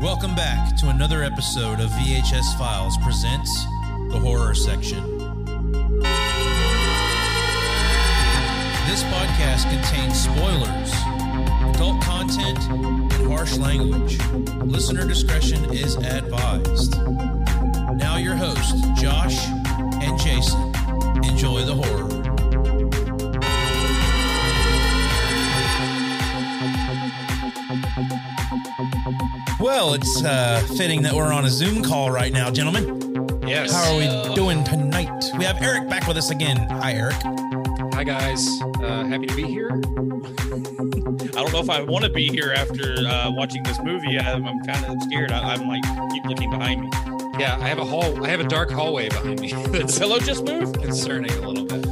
Welcome back to another episode of VHS Files presents the horror section. This podcast contains spoilers, adult content, and harsh language. Listener discretion is advised. Now, your hosts, Josh and Jason. Enjoy the horror. Well, it's uh, fitting that we're on a Zoom call right now, gentlemen. Yes. How are we doing tonight? We have Eric back with us again. Hi, Eric. Hi guys. Uh, happy to be here. I don't know if I want to be here after uh, watching this movie. I'm, I'm kind of scared. I, I'm like keep looking behind me. Yeah, I have a hall. I have a dark hallway behind me. The pillow just moved. concerning a little bit.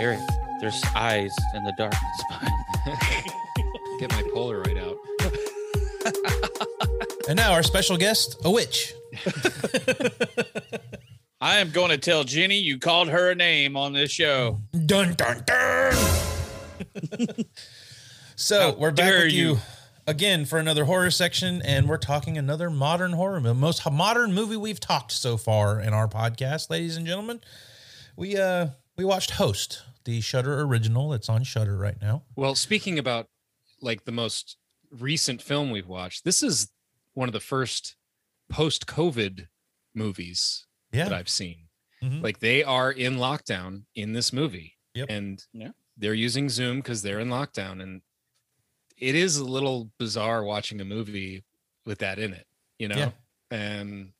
Eric, there's eyes in the darkness behind. Get my Polaroid out. And now our special guest, a witch. I am going to tell Jenny you called her a name on this show. Dun dun dun. so How we're back dare with you. you. again for another horror section, and we're talking another modern horror, the most modern movie we've talked so far in our podcast, ladies and gentlemen. We uh we watched Host, the Shudder original that's on Shudder right now. Well, speaking about like the most recent film we've watched, this is one of the first post-COVID movies that I've seen. Mhm. Like they are in lockdown in this movie. Yep. And Yeah. they're using Zoom because they're in lockdown. And it is a little bizarre watching a movie with that in it, you know? Yeah. And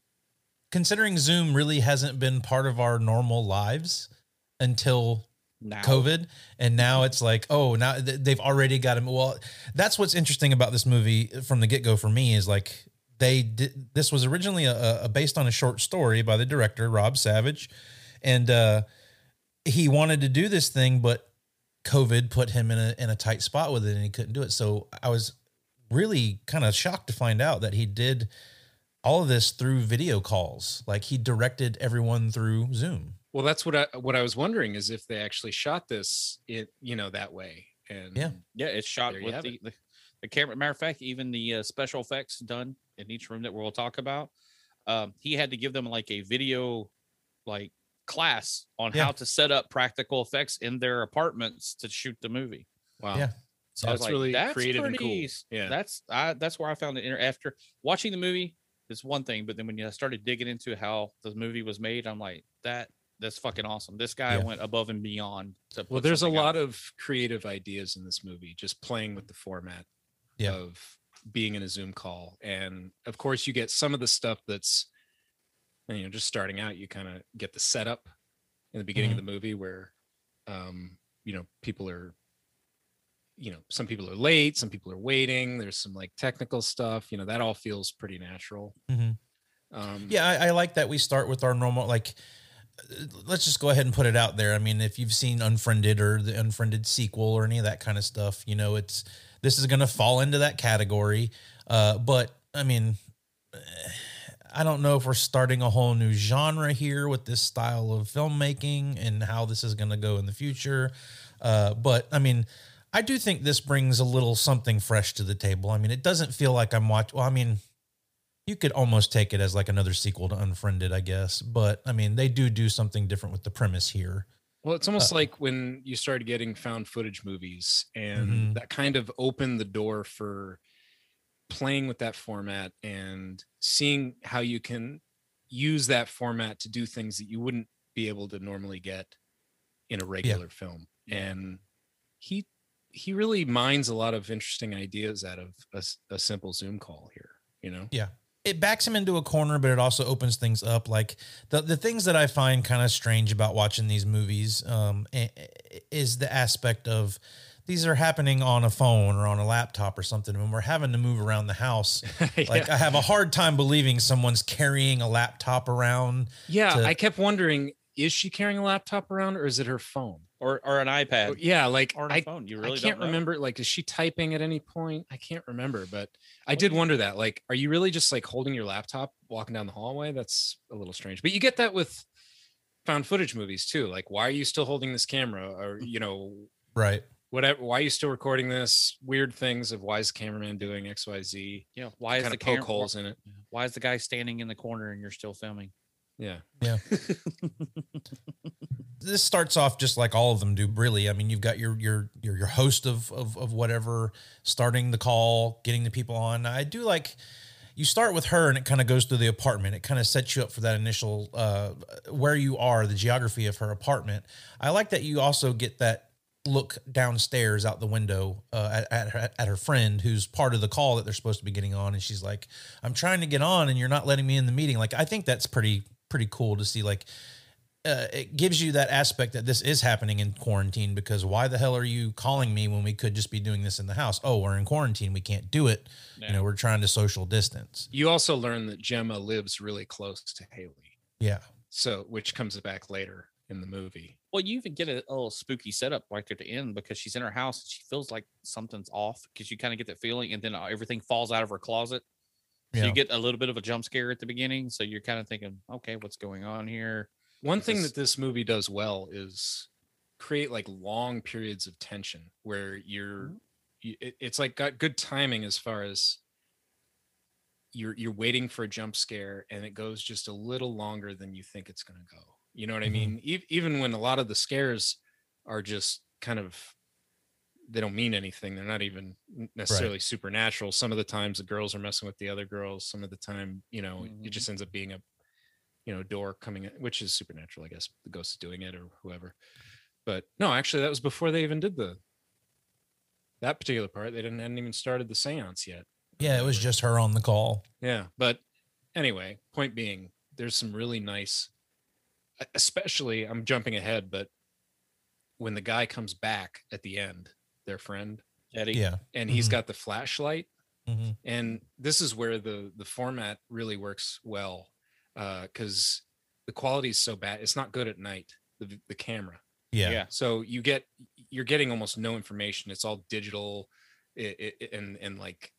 considering Zoom really hasn't been part of our normal lives until Now, COVID, and now it's like, oh, now they've already got him. Well, that's what's interesting about this movie from the get go for me is like they did. This was originally a, a based on a short story by the director Rob Savage, and uh, he wanted to do this thing, but COVID put him in a in a tight spot with it, and he couldn't do it. So I was really kind of shocked to find out that he did all of this through video calls. Like he directed everyone through Zoom. Well, that's what I what I was wondering is if they actually shot this it, you know, that way. And Yeah. yeah, it's shot with have the, the the camera. Matter of fact, even the uh, special effects done in each room that we'll talk about. Um, he had to give them like a video, like class on Yeah. how to set up practical effects in their apartments to shoot the movie. wow. Yeah. So I was That's like, really that's creative and cool. Yeah. That's I that's where I found it inter- after watching the movie is one thing, but then when you started digging into how the movie was made, I'm like, that that's fucking awesome. This guy Yeah. went above and beyond to Well, there's a something out. lot of creative ideas in this movie, just playing with the format Yeah. of being in a Zoom call. And of course, you get some of the stuff that's, you know, just starting out, you kind of get the setup in the beginning Mm-hmm. of the movie where, um, you know, people are, you know, some people are late, some people are waiting. There's some like technical stuff, you know, that all feels pretty natural. Mhm. Um, Yeah, I, I like that we start with our normal like. Let's just go ahead and put it out there. I mean, if you've seen Unfriended or the Unfriended sequel or any of that kind of stuff, you know, it's this is going to fall into that category. Uh, but I mean, I don't know if we're starting a whole new genre here with this style of filmmaking and how this is going to go in the future. Uh, but I mean, I do think this brings a little something fresh to the table. I mean, it doesn't feel like I'm watching. Well, I mean, you could almost take it as like another sequel to Unfriended, I guess. But I mean, they do do something different with the premise here. Well, it's almost Uh, like when you started getting found footage movies, and Mhm. that kind of opened the door for playing with that format and seeing how you can use that format to do things that you wouldn't be able to normally get in a regular film. And he he really mines a lot of interesting ideas out of a simple Zoom call here. You know, Yeah. It backs him into a corner, but it also opens things up. Like the, the things that I find kind of strange about watching these movies um, is the aspect of these are happening on a phone or on a laptop or something. When we're having to move around the house, like. I have a hard time believing someone's carrying a laptop around. yeah. to- I kept wondering, is she carrying a laptop around or is it her phone? Or or an iPad Yeah, like or an I phone. You really I can't don't remember. Like, is she typing at any point? I can't remember, but I did wonder that. Like, are you really just like holding your laptop walking down the hallway? That's a little strange. But you get that with found footage movies too. Like, why are you still holding this camera? Or you know, Right. whatever. Why are you still recording this? Weird things of why is the cameraman doing X, Y, Z? Yeah. Why is Kind the of poke camera? holes in it. Why is the guy standing in the corner and you're still filming? Yeah. Yeah. this starts off just like all of them do really. I mean you've got your your your, your host of, of of whatever starting the call getting the people on. I do like you start with her and it kind of goes through the apartment. It kind of sets you up for that initial uh where you are the geography of her apartment. I like that you also get that look downstairs out the window uh, at, at, her, at her friend who's part of the call that they're supposed to be getting on. And she's like i'm trying to get on and you're not letting me in the meeting. Like i think that's pretty pretty cool to see like uh, it gives you that aspect that this is happening in quarantine because why the hell are you calling me when we could just be doing this in the house? Oh, we're in quarantine. We can't do it. You know, we're trying to social distance. You also learn that Gemma lives really close to Haley. Yeah. So, which comes back later in the movie. Well, you even get a, a little spooky setup right there at the end because she's in her house and she feels like something's off because you kind of get that feeling, and then uh, everything falls out of her closet. So Yeah. you get a little bit of a jump scare at the beginning. So you're kind of thinking, okay, what's going on here? One thing This- that this movie does well is create like long periods of tension where you're you, it, it's like got good timing as far as you're you're waiting for a jump scare and it goes just a little longer than you think it's going to go you know what i Mhm. mean e- even when a lot of the scares are just kind of they don't mean anything they're not even necessarily supernatural some of the times the girls are messing with the other girls some of the time you know Mhm. it just ends up being a you know door coming in which is supernatural i guess the ghost is doing it or whoever but no actually that was before they even did the that particular part they didn't hadn't even started the seance yet Yeah. It was just her on the call. yeah, but anyway, point being, there's some really nice, especially I'm jumping ahead, but when the guy comes back at the end, their friend, Eddie. Yeah. and he's Mhm. got the flashlight, hmm and this is where the the format really works well, because the quality is so bad. It's not good at night. The the camera. Yeah. Yeah. So you get you're getting almost no information. It's all digital, it, it, and and like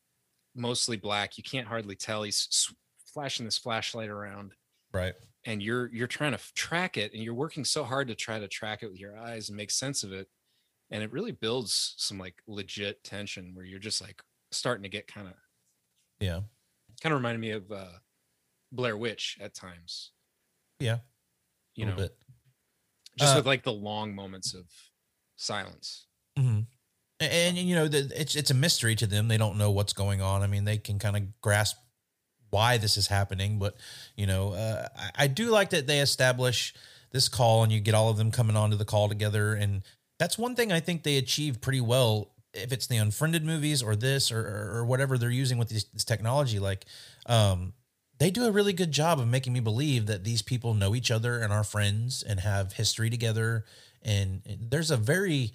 mostly black. You can't hardly tell. He's s- flashing this flashlight around, Right. and you're you're trying to f- track it, and you're working so hard to try to track it with your eyes and make sense of it, and it really builds some like legit tension where you're just like starting to get kind of Yeah. kind of reminded me of uh, Blair Witch at times. Yeah. You know, bit. just Uh, with like the long moments of silence. mm-hmm. And, you know, the, it's it's a mystery to them. They don't know what's going on. I mean, they can kind of grasp why this is happening, but you know, uh, I, I do like that they establish this call and you get all of them coming onto the call together, and that's one thing I think they achieve pretty well. If it's the unfriended movies or this or or, or whatever they're using with this, this technology, like um, they do a really good job of making me believe that these people know each other and are friends and have history together. And there's a very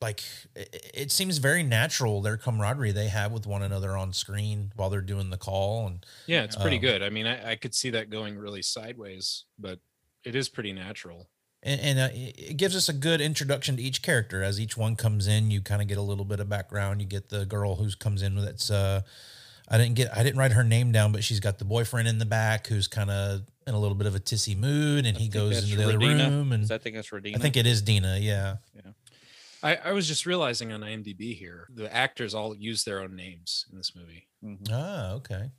like it, it seems very natural their camaraderie they have with one another on screen while they're doing the call and Yeah, it's pretty Um, good. I mean, I, I could see that going really sideways, but it is pretty natural. And, and uh, it it gives us a good introduction to each character as each one comes in you kind of get a little bit of background you get the girl who comes in that's uh i didn't get i didn't write her name down but she's got the boyfriend in the back who's kind of in a little bit of a tissy mood and he goes into the other room and I think that's Radina. i think it is dina yeah I, I was just realizing on IMDb here, the actors all use their own names in this movie. Mhm. ah okay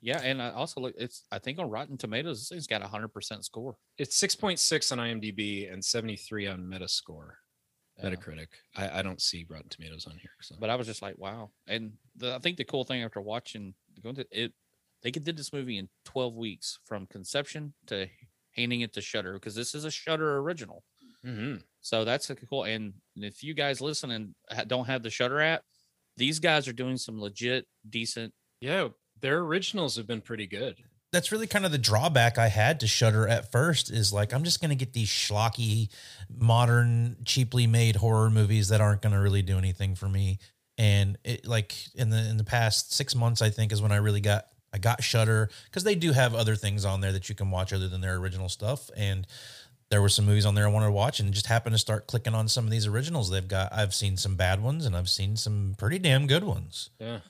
Yeah, and I also look. It's I think on Rotten Tomatoes, it's got a hundred percent score. It's 6.6 on IMDb and 73 on Metascore, Yeah. Metacritic. I, I don't see Rotten Tomatoes on here. So. But I was just like, wow. And the, I think the cool thing after watching going to it, they could did this movie in twelve weeks from conception to handing it to Shudder because this is a Shudder original. Mhm. So that's a cool. And if you guys listen and don't have the Shudder app, these guys are doing some legit, decent. yeah, their originals have been pretty good. that's really kind of the drawback I had to Shudder at first is like I'm just going to get these schlocky, modern, cheaply made horror movies that aren't going to really do anything for me. And it like in the in the past six months, I think is when I really got I got Shudder because they do have other things on there that you can watch other than their original stuff. And there were some movies on there I wanted to watch, and just happened to start clicking on some of these originals they've got. I've seen some bad ones, and I've seen some pretty damn good ones Yeah.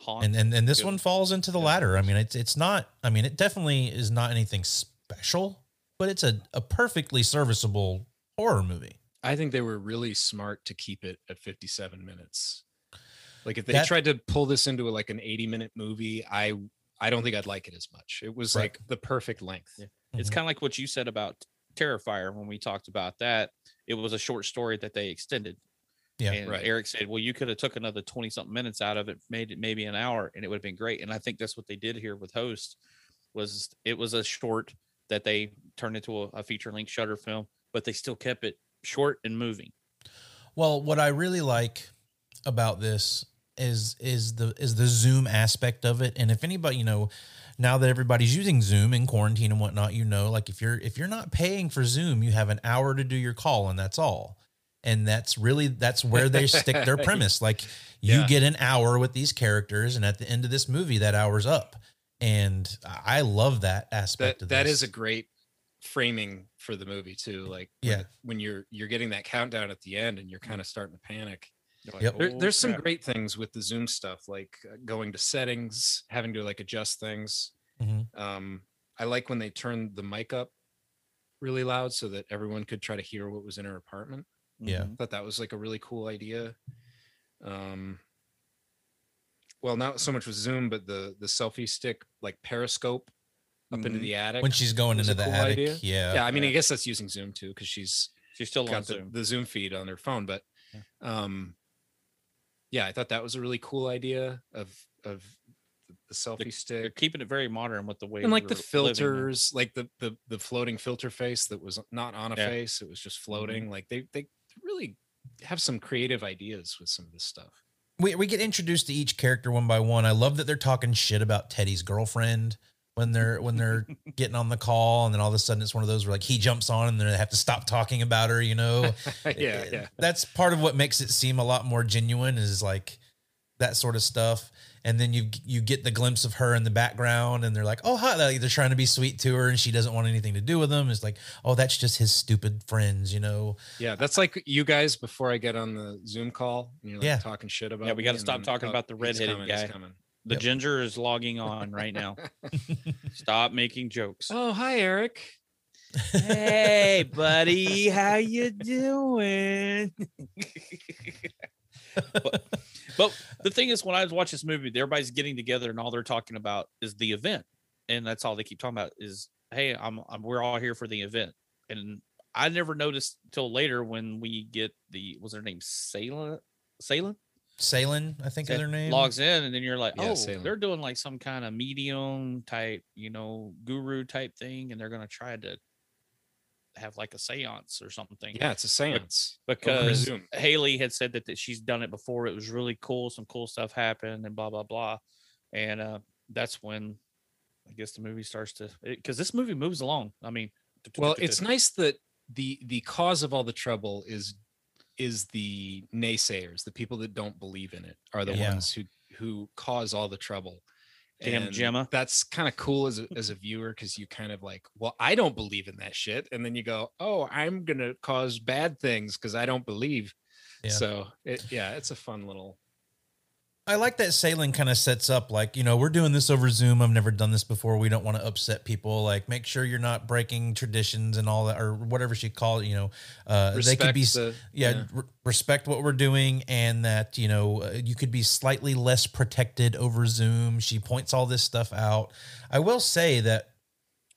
Haunt. and and, and this Good. one falls into the Yeah. latter. I mean, it's it's not. I mean, it definitely is not anything special, but it's a, a perfectly serviceable horror movie. I think they were really smart to keep it at 57 minutes. Like if they That- tried to pull this into a, like an 80 minute movie, I I don't think I'd like it as much. It was Right. like the perfect length. Yeah. It's Mhm. kind of like what you said about Terrifier when we talked about that. It was a short story that they extended. Yeah. And Right. Eric said, "Well, you could have took another twenty something minutes out of it, made it maybe an hour, and it would have been great." And I think that's what they did here with Host. Was it was a short that they turned into a, a feature length Shudder film, but they still kept it short and moving. Well, what I really like about this is is the is the Zoom aspect of it. And if anybody, you know, now that everybody's using Zoom in quarantine and whatnot, you know, like if you're if you're not paying for Zoom, you have an hour to do your call, and that's all. And that's really that's where they stick their premise. Like you Yeah. get an hour with these characters, and at the end of this movie, that hour's up. And I love that aspect That of that this. is a great framing for the movie too. Like when Yeah. it- when you're you're getting that countdown at the end and you're kind of starting to panic. You're like, Yep. There, "Oh, there's some crap." great things with the Zoom stuff, like uh, going to settings, having to like adjust things. Mhm. Um, I like when they turned the mic up really loud so that everyone could try to hear what was in her apartment. Yeah. I thought that was like a really cool idea. Um, well, not so much with Zoom, but the the selfie stick like periscope up into Mhm. the attic. when she's going into the cool attic. idea. Yeah. yeah, I mean, I guess that's using Zoom too because she's She's still on got the, Zoom. the Zoom feed on her phone. But Yeah. um, yeah, I thought that was a really cool idea of of the, the selfie They're stick keeping it very modern with the way and like the we're living filters, like the the the floating filter face that was not on a Yeah. face; it was just floating. Like they they really have some creative ideas with some of this stuff. we, we get introduced to each character one by one. I love that they're talking shit about Teddy's girlfriend when they're when they're getting on the call, and then all of a sudden it's one of those where like he jumps on and then they have to stop talking about her. You know, yeah, yeah. That's part of what makes it seem a lot more genuine is like that sort of stuff. And then you you get the glimpse of her in the background, and they're like, "Oh, hi!" Like, they're trying to be sweet to her, and she doesn't want anything to do with them. It's like, "Oh, that's just his stupid friends," you know. Yeah, that's like you guys before I get on the Zoom call. And you're like Yeah. talking shit about. Yeah, we gotta stop talking oh, about the he's redheaded coming, guy. The Yep. ginger is logging on right now. Stop making jokes. Oh, hi, Eric. hey, buddy, how you doing? but, but the thing is, when I was watching this movie, everybody's getting together and all they're talking about is the event, and that's all they keep talking about is, "Hey, I'm, I'm we're all here for the event." And I never noticed till later when we get the was her name Salem Salem Seylan, I think is their name. logs in, and then you're like, Yeah, "Oh, Salem. they're doing like some kind of medium type, you know, guru type thing, and they're gonna try to." Have like a seance or something Yeah, it's a seance. because Haley had said that, that she's done it before. It was really cool. Some cool stuff happened and blah blah blah. And uh, that's when I guess the movie starts to because this movie moves along. I mean, Well, it's nice that the the cause of all the trouble is is the naysayers, the people that don't believe in it, are the Yeah. ones who who cause all the trouble. Damn And Gemma. That's kind of cool as a, as a viewer because you kind of like, well, I don't believe in that shit, and then you go, oh, I'm gonna cause bad things because I don't believe. Yeah. So it, yeah, it's a fun little. I like that Seylan kind of sets up like, you know, we're doing this over Zoom. I've never done this before. We don't want to upset people. Like, make sure you're not breaking traditions and all that, or whatever she called it. You know, uh, they could respect be, the- yeah, re- respect what we're doing, and that you know uh, you could be slightly less protected over Zoom. She points all this stuff out. I will say that,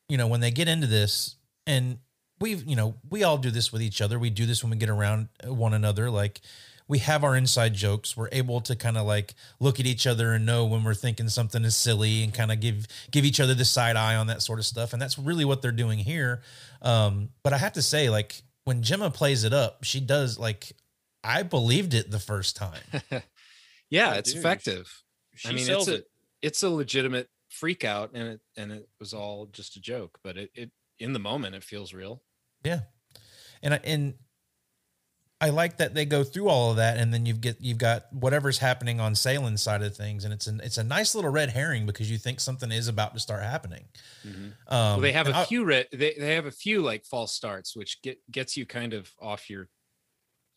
you know, when they get into this, and we've, you know, we all do this with each other. We do this when we get around uh, one another, like we have our inside jokes. We're able to kind of like look at each other and know when we're thinking something is silly and kind of give give each other the side eye on that sort of stuff. And that's really what they're doing here. Um, but I have to say, like when Gemma plays it up, she does like I believed it the first time. yeah, Oh, it's dude, effective. she I mean, it's a it. it's a legitimate freak out, and it and it was all just a joke, but it it in the moment it feels real. Yeah, and I, and I like that they go through all of that, and then you've get you've got whatever's happening on Seylan's side of things, and it's an it's a nice little red herring because you think something is about to start happening. Um, well, they have and a I- few re- they they have a few like false starts, which get gets you kind of off your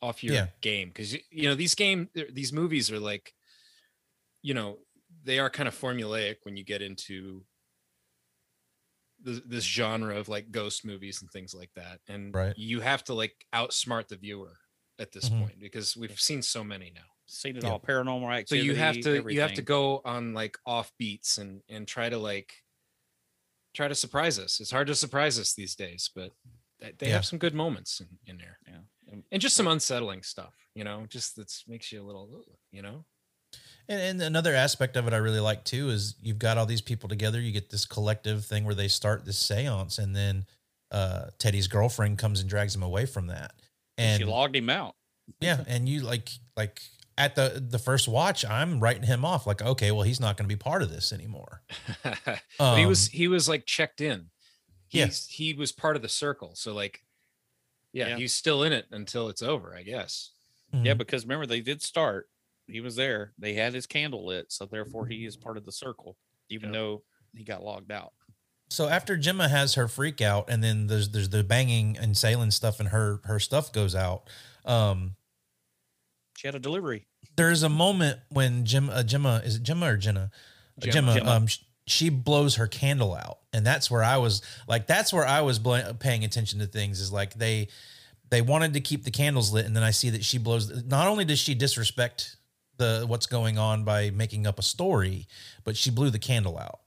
off your Yeah. game because you know these game these movies are like you know they are kind of formulaic when you get into this, this genre of like ghost movies and things like that and Right. you have to like outsmart the viewer at this Mhm. point because we've seen so many now Seen it Yeah. all paranormal activity. so you have to you have to go on like off beats and and try to like try to surprise us it's hard to surprise us these days but they- they Yeah. have some good moments in, in there Yeah. And- and just some unsettling stuff you know just that makes you a little you know And, and another aspect of it I really like too is you've got all these people together. You get this collective thing where they start this seance, and then uh, Teddy's girlfriend comes and drags him away from that. And And she logged him out. yeah, and you like like at the the first watch, I'm writing him off like, okay, well, he's not going to be part of this anymore. but he was Um, he was like checked in Yeah. he was part of the circle so like yeah, Yeah. he's still in it until it's over i guess Yeah, mhm. because remember they did start. He was there. They had his candle lit, so therefore he is part of the circle, even Yeah. though he got logged out. So after Gemma has her freak out, and then there's there's the banging and Seylan stuff, and her her stuff goes out. Um, She had a delivery. there's a moment when Jim, uh, Gemma is it Gemma or Jenna? Uh, Gemma. Gemma, Gemma. um, sh- she blows her candle out, and that's where I was like, that's where I was bl- paying attention to things. Is like they they wanted to keep the candles lit, and then I see that she blows. Not only does she disrespect the what's going on by making up a story, but she blew the candle out,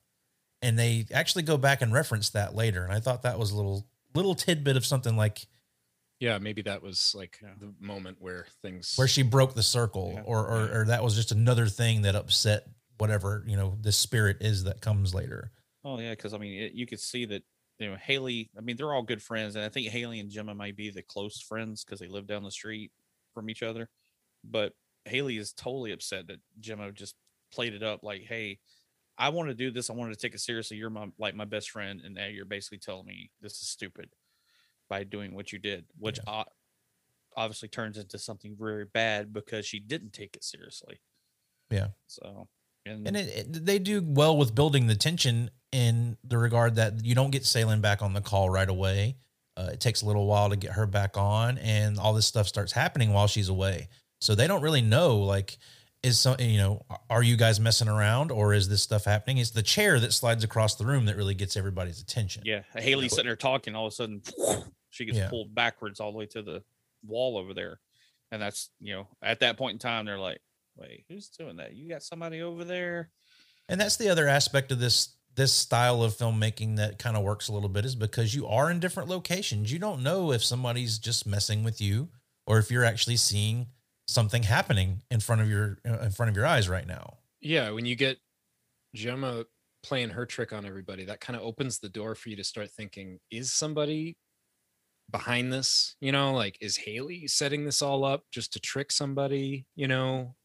and they actually go back and reference that later, and I thought that was a little little tidbit of something like yeah maybe that was like Yeah. the moment where things where she broke the circle Yeah. or, or or that was just another thing that upset whatever you know the spirit is that comes later Oh yeah, because I mean, it, you could see that you know Haley. I mean, they're all good friends, and I think Haley and Gemma might be the close friends because they live down the street from each other. But Haley is totally upset that Gemma just played it up like, "Hey, I want to do this. I wanted to take it seriously. You're my like my best friend, and now you're basically telling me this is stupid by doing what you did, which o- obviously turns into something very bad because she didn't take it seriously. Yeah. So and, and it, it, they do well with building the tension in the regard that you don't get Seylan back on the call right away uh, it takes a little while to get her back on and all this stuff starts happening while she's away so they don't really know like is some you know are you guys messing around or is this stuff happening it's the chair that slides across the room that really gets everybody's attention Yeah, Haley's sitting there talking. All of a sudden, she gets Yeah. pulled backwards all the way to the wall over there, and that's you know at that point in time they're like, "Wait, who's doing that? You got somebody over there?" And that's the other aspect of this this style of filmmaking that kind of works a little bit is because you are in different locations. You don't know if somebody's just messing with you or if you're actually seeing something happening in front of your in front of your eyes right now. yeah when you get gemma playing her trick on everybody that kind of opens the door for you to start thinking is somebody behind this you know like is haley setting this all up just to trick somebody you know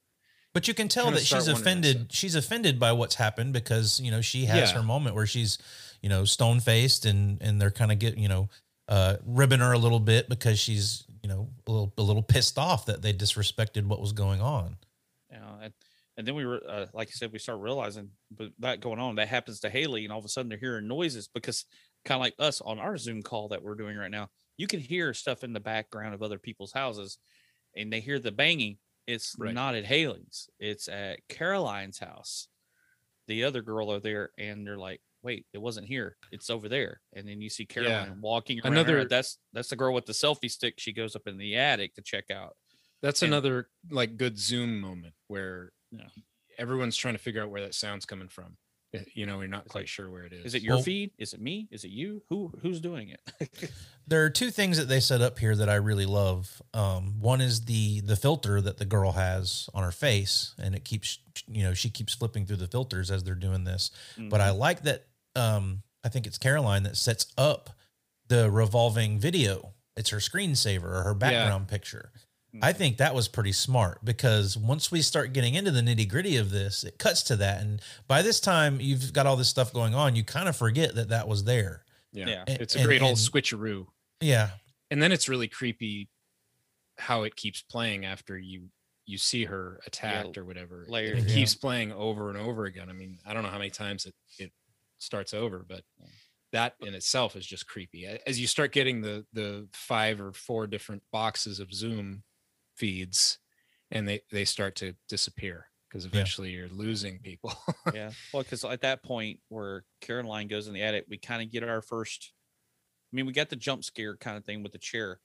But you can tell that she's offended. She's offended by what's happened because you know she has Yeah. her moment where she's you know stone faced and and they're kind of get you know uh ribbing her a little bit because she's you know a little a little pissed off that they disrespected what was going on. And and then we were uh, like I said, we start realizing, but that going on that happens to Haley, and all of a sudden they're hearing noises because kind of like us on our Zoom call that we're doing right now, you can hear stuff in the background of other people's houses, and they hear the banging. It's Right. not at Haley's; it's at Caroline's house. The other girl are there, and they're like, "Wait, it wasn't here; it's over there." And then you see Caroline walking around. Another- Another that's that's the girl with the selfie stick. She goes up in the attic to check out. that's And- another like good zoom moment where Yeah. everyone's trying to figure out where that sound's coming from Uh, you know you're not It's quite like, sure where it is Is it your Well- feed? Is it me? Is it you? Who who's doing it? There are two things that they set up here that I really love. Um, one is the the filter that the girl has on her face, and it keeps you know she keeps flipping through the filters as they're doing this. But I like that. Um, I think it's Caroline that sets up the revolving video. It's her screensaver or her background picture. I think that was pretty smart because once we start getting into the nitty gritty of this, it cuts to that, and by this time you've got all this stuff going on, you kind of forget that that was there. yeah, Yeah. it's a And- great old and- switcheroo Yeah, and then it's really creepy how it keeps playing after you you see her attacked or whatever layered, it yeah. keeps playing over and over again i mean i don't know how many times it it starts over but that in itself is just creepy as you start getting the the five or four different boxes of zoom feeds and they they start to disappear because eventually you're losing people. yeah. Well, because at that point where Caroline goes in the attic, we kind of get our first. I mean, we got the jump scare kind of thing with the chair,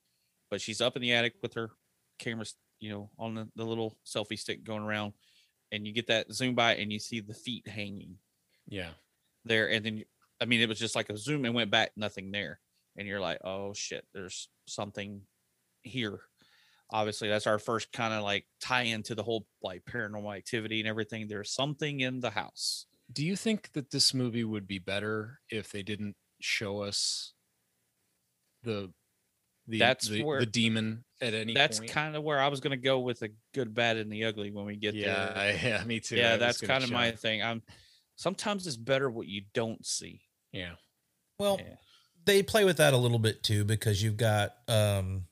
but she's up in the attic with her cameras, you know, on the, the little selfie stick going around, and you get that zoom by and you see the feet hanging yeah. There, and then I mean, it was just like a zoom and went back, nothing there, and you're like, oh shit, there's something here. Obviously, that's our first kind of like tie into the whole like paranormal activity and everything. There's something in the house. Do you think that this movie would be better if they didn't show us the the That's the, where- the demon at any that's kind of where I was going to go with the good, bad, and the ugly when we get yeah, there. I- yeah, me too. Yeah, was that's kind of my thing. I'm sometimes it's better what you don't see. yeah. Well, Yeah. they play with that a little bit too because you've got um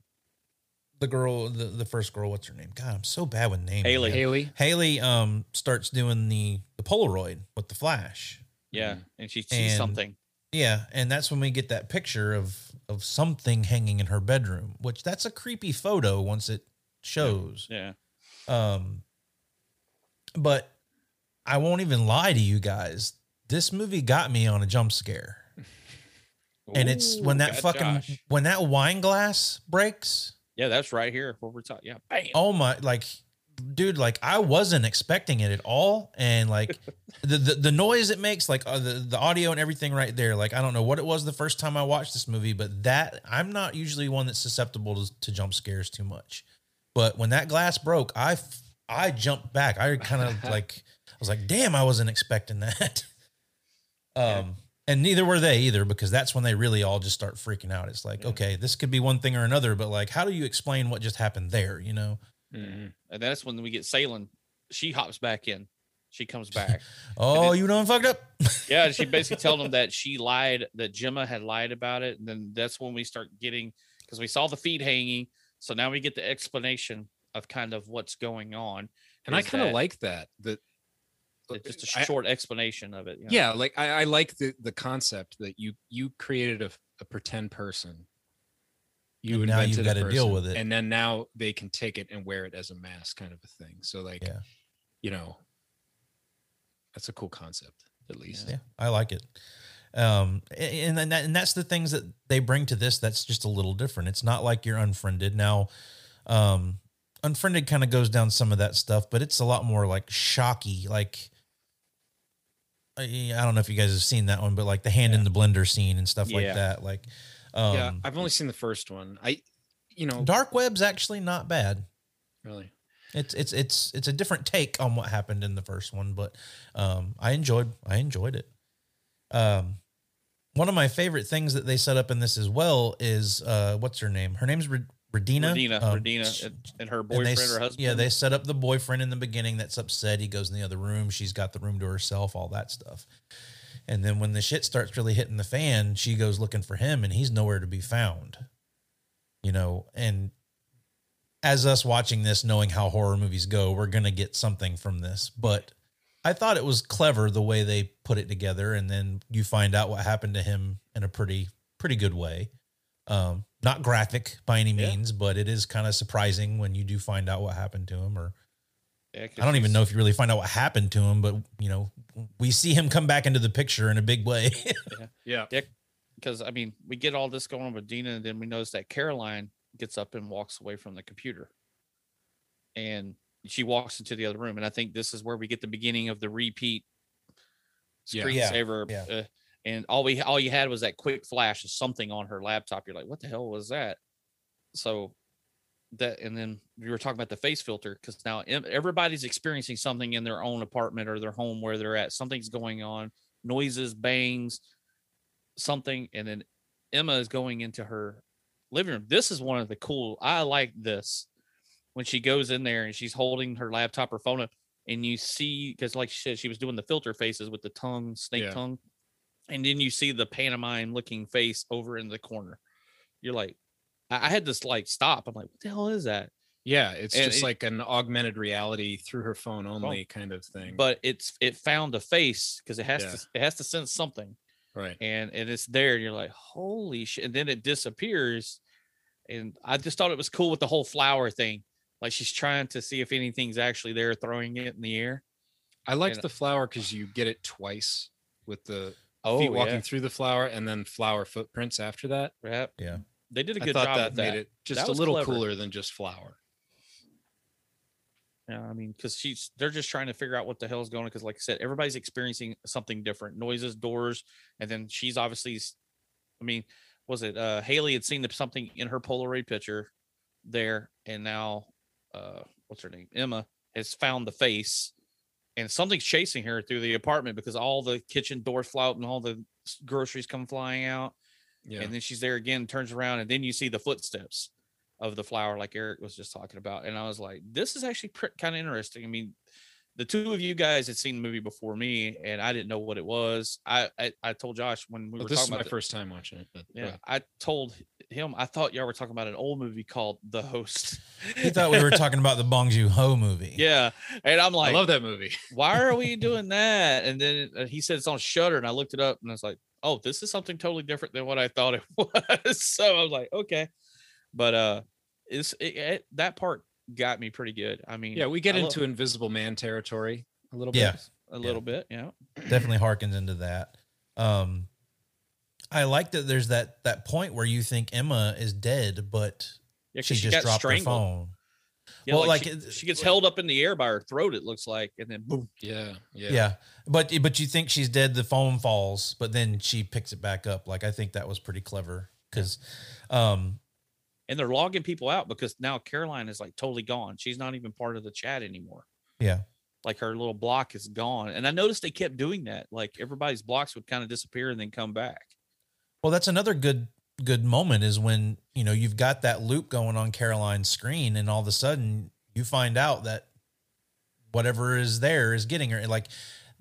the girl, the, the first girl. What's her name? God, I'm so bad with names. Haley. man. Haley. Haley um starts doing the the Polaroid with the flash. Yeah, Mhm. and she sees And- something. Yeah, and that's when we get that picture of of something hanging in her bedroom, which that's a creepy photo once it shows. Yeah, Um but I won't even lie to you guys. This movie got me on a jump scare. And it's when that fucking Josh. when that wine glass breaks. yeah, that's right here where we're talking. Yeah, bam. Oh my like dude, like I wasn't expecting it at all. And like the, the the noise it makes, like uh, the, the audio and everything right there. Like I don't know what it was the first time I watched this movie, but that I'm not usually one that's susceptible to, to jump scares too much. But when that glass broke, I, I jumped back. I kind of like was like, damn, I wasn't expecting that. Um and neither were they either because that's when they really all just start freaking out. It's like, Yeah. okay, this could be one thing or another, but like how do you explain what just happened there, you know? Mhm. and that's when we get Seylan. She hops back in. She comes back. Oh, it- you done fucked up? yeah, she basically told him that she lied, that Gemma had lied about it. And then that's when we start getting because we saw the feet hanging. So now we get the explanation of kind of what's going on. And I kind of like that. That It's just a I- short explanation of it. you know? yeah, like I, I like the the concept that you you created a, a pretend person. You And now you've invented a gotta deal person, with it. and then now they can take it and wear it as a mask, kind of a thing. So like, Yeah. you know, that's a cool concept, at least. Yeah, I like it. Um, and and, that, and that's the things that they bring to this. That's just a little different. It's not like you're unfriended now. Um, unfriended kind of goes down some of that stuff, but it's a lot more like shocky. Like I I don't know if you guys have seen that one, but like the hand in the blender scene and stuff like that. Like, um, yeah, I've only seen the first one. I, you know, Dark Web's actually not bad. really. It's it's it's it's a different take on what happened in the first one, but um, I enjoyed I enjoyed it. Um, one of my favorite things that they set up in this as well is uh, what's her name? Her name's Re- Radina. Radina, Um, Radina, and, and her and they boyfriend s- or husband. Yeah, they set up the boyfriend in the beginning that's upset. He goes in the other room. She's got the room to herself, all that stuff. And then when the shit starts really hitting the fan, she goes looking for him and he's nowhere to be found. You know, and as us watching this, knowing how horror movies go, we're going to get something from this. But I thought it was clever the way they put it together. And then you find out what happened to him in a pretty, pretty good way. Um, not graphic by any Yeah. means, but it is kind of surprising when you do find out what happened to him. Or Yeah, 'cause I don't even know if you really find out what happened to him, but you know, we see him come back into the picture in a big way. Yeah. because I mean, we get all this going on with Dina, and then we notice that Caroline gets up and walks away from the computer, and she walks into the other room. And I think this is where we get the beginning of the repeat Yeah. Yeah, screensaver. yeah. Uh, and all we all you had was that quick flash of something on her laptop. You're like, what the hell was that? So that, and then you were talking about the face filter because now everybody's experiencing something in their own apartment or their home where they're at. Something's going on, noises, bangs, something, and then Emma is going into her living room. This is one of the cool. I like this when she goes in there and she's holding her laptop or phone up, and you see because like she said, she was doing the filter faces with the tongue, snake Yeah. tongue, and then you see the pantomime looking face over in the corner. You're like, I, I had this like stop. I'm like, what the hell is that? Yeah, it's And just it- like an augmented reality through her phone only kind of thing. But it's it found a face because it has Yeah. to it has to sense something. right. and and it's there and you're like holy shit and then it disappears and i just thought it was cool with the whole flower thing like she's trying to see if anything's actually there throwing it in the air I liked And- the flower because you get it twice with the Oh, feet walking yeah. through the flower and then flower footprints after that. Yep. Yeah. They did a good I thought job that with made it just That a little clever. cooler than just flower. Yeah, I mean, because she's they're just trying to figure out what the hell's going on. Because, like I said, everybody's experiencing something different, noises, doors, and then she's obviously, I mean, was it uh Haley had seen something in her Polaroid picture there, and now, uh, what's her name? Emma has found the face, and something's chasing her through the apartment because all the kitchen doors fly open, all the groceries come flying out, Yeah. and then she's there again, turns around, and then you see the footsteps of the flower, like Eric was just talking about. And I was like, this is actually pr- kind of interesting. I mean, the two of you guys had seen the movie before me, and I didn't know what it was. I I, I told Josh when we Well, were this is my about the- first time watching it. But go yeah. I told him I thought y'all were talking about an old movie called The Host. He thought we were talking about the Bong Joon Ho movie. yeah, and I'm like, I love that movie. why are we doing that? And then uh, he said it's on Shudder, and I looked it up, and I was like, oh, this is something totally different than what I thought it was. so I was like, okay, but uh, it's it, it, that part got me pretty good. I mean, Yeah, we get I lo- into Invisible Man territory a little bit. Yeah. a little bit, yeah. definitely harkens into that. Um, I like that there's that that point where you think Emma is dead, but Yeah, 'cause she, just got dropped her phone. Yeah, Well, like, like, she, it- she gets held up in the air by her throat. It looks like, and then boom. Yeah, yeah. Yeah. but but you think she's dead. The phone falls, but then she picks it back up. Like I think that was pretty clever because, um, And they're logging people out because now Caroline is like totally gone. She's not even part of the chat anymore. yeah, Like her little block is gone. And I noticed they kept doing that. Like everybody's blocks would kind of disappear and then come back. Well, that's another good good moment is when you know you've got that loop going on Caroline's screen, and all of a sudden you find out that whatever is there is getting her. Like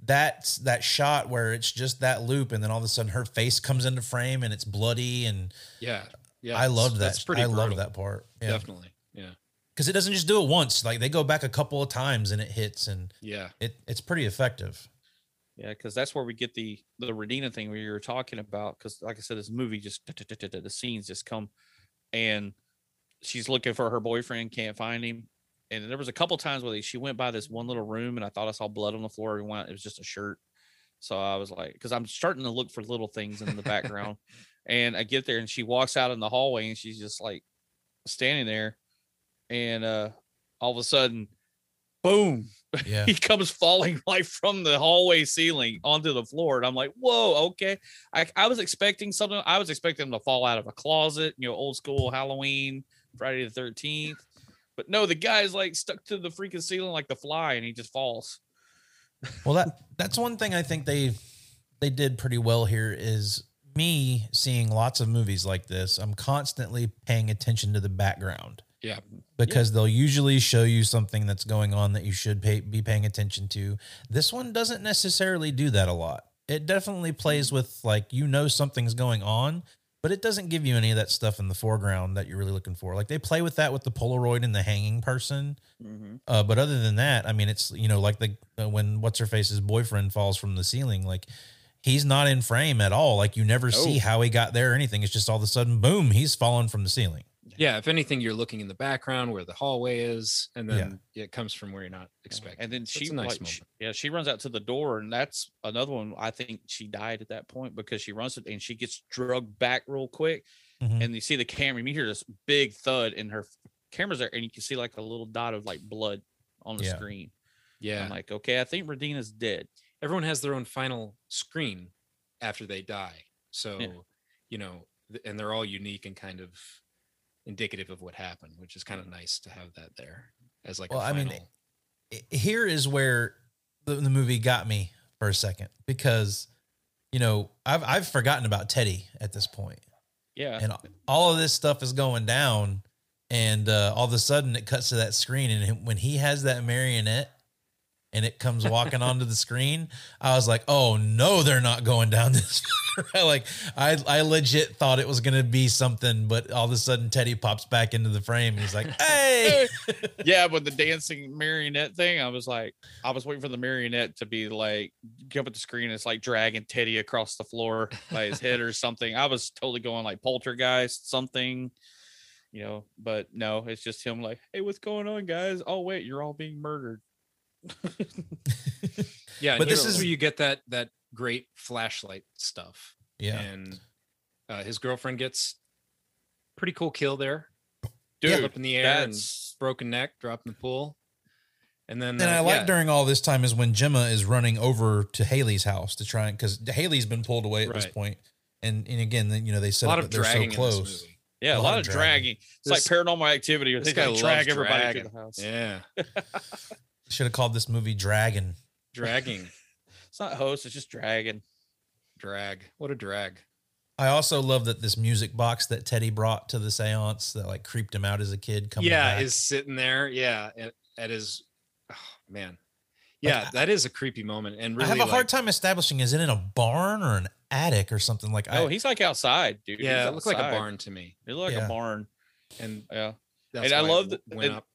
that's that shot where it's just that loop, and then all of a sudden her face comes into frame and it's bloody, and Yeah. Yeah. I loved that. That's pretty I love brutal. that part. Yeah, Definitely. Yeah. because it doesn't just do it once. Like they go back a couple of times and it hits, and Yeah. it it's pretty effective. Yeah, because that's where we get the the Radina thing where you were talking about. Because like I said, this movie just the scenes just come, and she's looking for her boyfriend, can't find him. And there was a couple times where she went by this one little room, and I thought I saw blood on the floor. We went, it was just a shirt. So I was like, because I'm starting to look for little things in the background, and I get there, and she walks out in the hallway, and she's just like standing there, and uh all of a sudden, boom, Yeah, he comes falling like from the hallway ceiling onto the floor. And I'm like, whoa, okay. I, I was expecting something. I was expecting him to fall out of a closet, you know, old school Halloween, Friday the 13th. But no, the guy's like stuck to the freaking ceiling like the fly and he just falls. Well, that that's one thing I think they they did pretty well here is me seeing lots of movies like this. I'm constantly paying attention to the background Yeah. because they'll usually show you something that's going on that you should pay, be paying attention to. This one doesn't necessarily do that a lot. It definitely plays with like you know something's going on, but it doesn't give you any of that stuff in the foreground that you're really looking for. Like they play with that with the Polaroid and the hanging person. Uh, but other than that, I mean, it's you know like the uh, when what's her face's boyfriend falls from the ceiling, like he's not in frame at all. Like you never see how he got there or anything. It's just all of a sudden, boom, he's fallen from the ceiling. Yeah. If anything, you're looking in the background where the hallway is, and then it comes from where you're not expecting. And then So she, a nice like, she- yeah, she runs out to the door, and that's another one. I think she died at that point because she runs it and she gets drugged back real quick. Mhm. and you see the camera. You hear this big thud, and her camera's there, and you can see like a little dot of like blood on the Yeah. screen. Yeah. I'm like, okay, I think Radina's dead. Everyone has their own final screen after they die. So, you know, th- and they're all unique and kind of indicative of what happened, which is kind of nice to have that there as like Well, a I final. mean, I- here is where the, the movie got me for a second because you know I've I've forgotten about Teddy at this point, Yeah, and all of this stuff is going down, and uh, all of a sudden it cuts to that screen, and when he has that marionette. And it comes walking onto the screen. I was like, "Oh no, they're not going down this." like, I I legit thought it was gonna be something, but all of a sudden Teddy pops back into the frame. And he's like, "Hey!" yeah, but the dancing marionette thing, I was like, I was waiting for the marionette to be like jump at the screen. It's like dragging Teddy across the floor by his head or something. I was totally going like poltergeist, something, you know. But no, it's just him like, hey, what's going on, guys? Oh wait, you're all being murdered. Yeah, But but this this is is- where you get that that great flashlight stuff. Yeah. And uh, his girlfriend gets pretty cool kill there. Dude, up in the air and broken neck, drop in the pool. And then And uh, I like yeah, during all this time is when Gemma is running over to Haley's house to try and because Haley's been pulled away at this Right. point. And and again, then you know they a set lot up of that they're so dragging in this close. movie. yeah, a lot, of dragging. It's This- like paranormal activity. where this They guy like drag everybody dragging. to the house. Yeah, Should have called this movie Dragon. dragging, It's not host, it's just dragon. drag. What a drag. I also love that this music box that Teddy brought to the seance that like creeped him out as a kid coming yeah, back. is sitting there. Yeah, at, at his. Oh, man, yeah, that is a creepy moment. And really, I have a hard time establishing is it in a barn or an attic or something like Oh, he's like outside, dude. Yeah, He's it looked like a outside. barn to me. It looked like Yeah. a barn. And Yeah. that's And I why it love that- went and- up.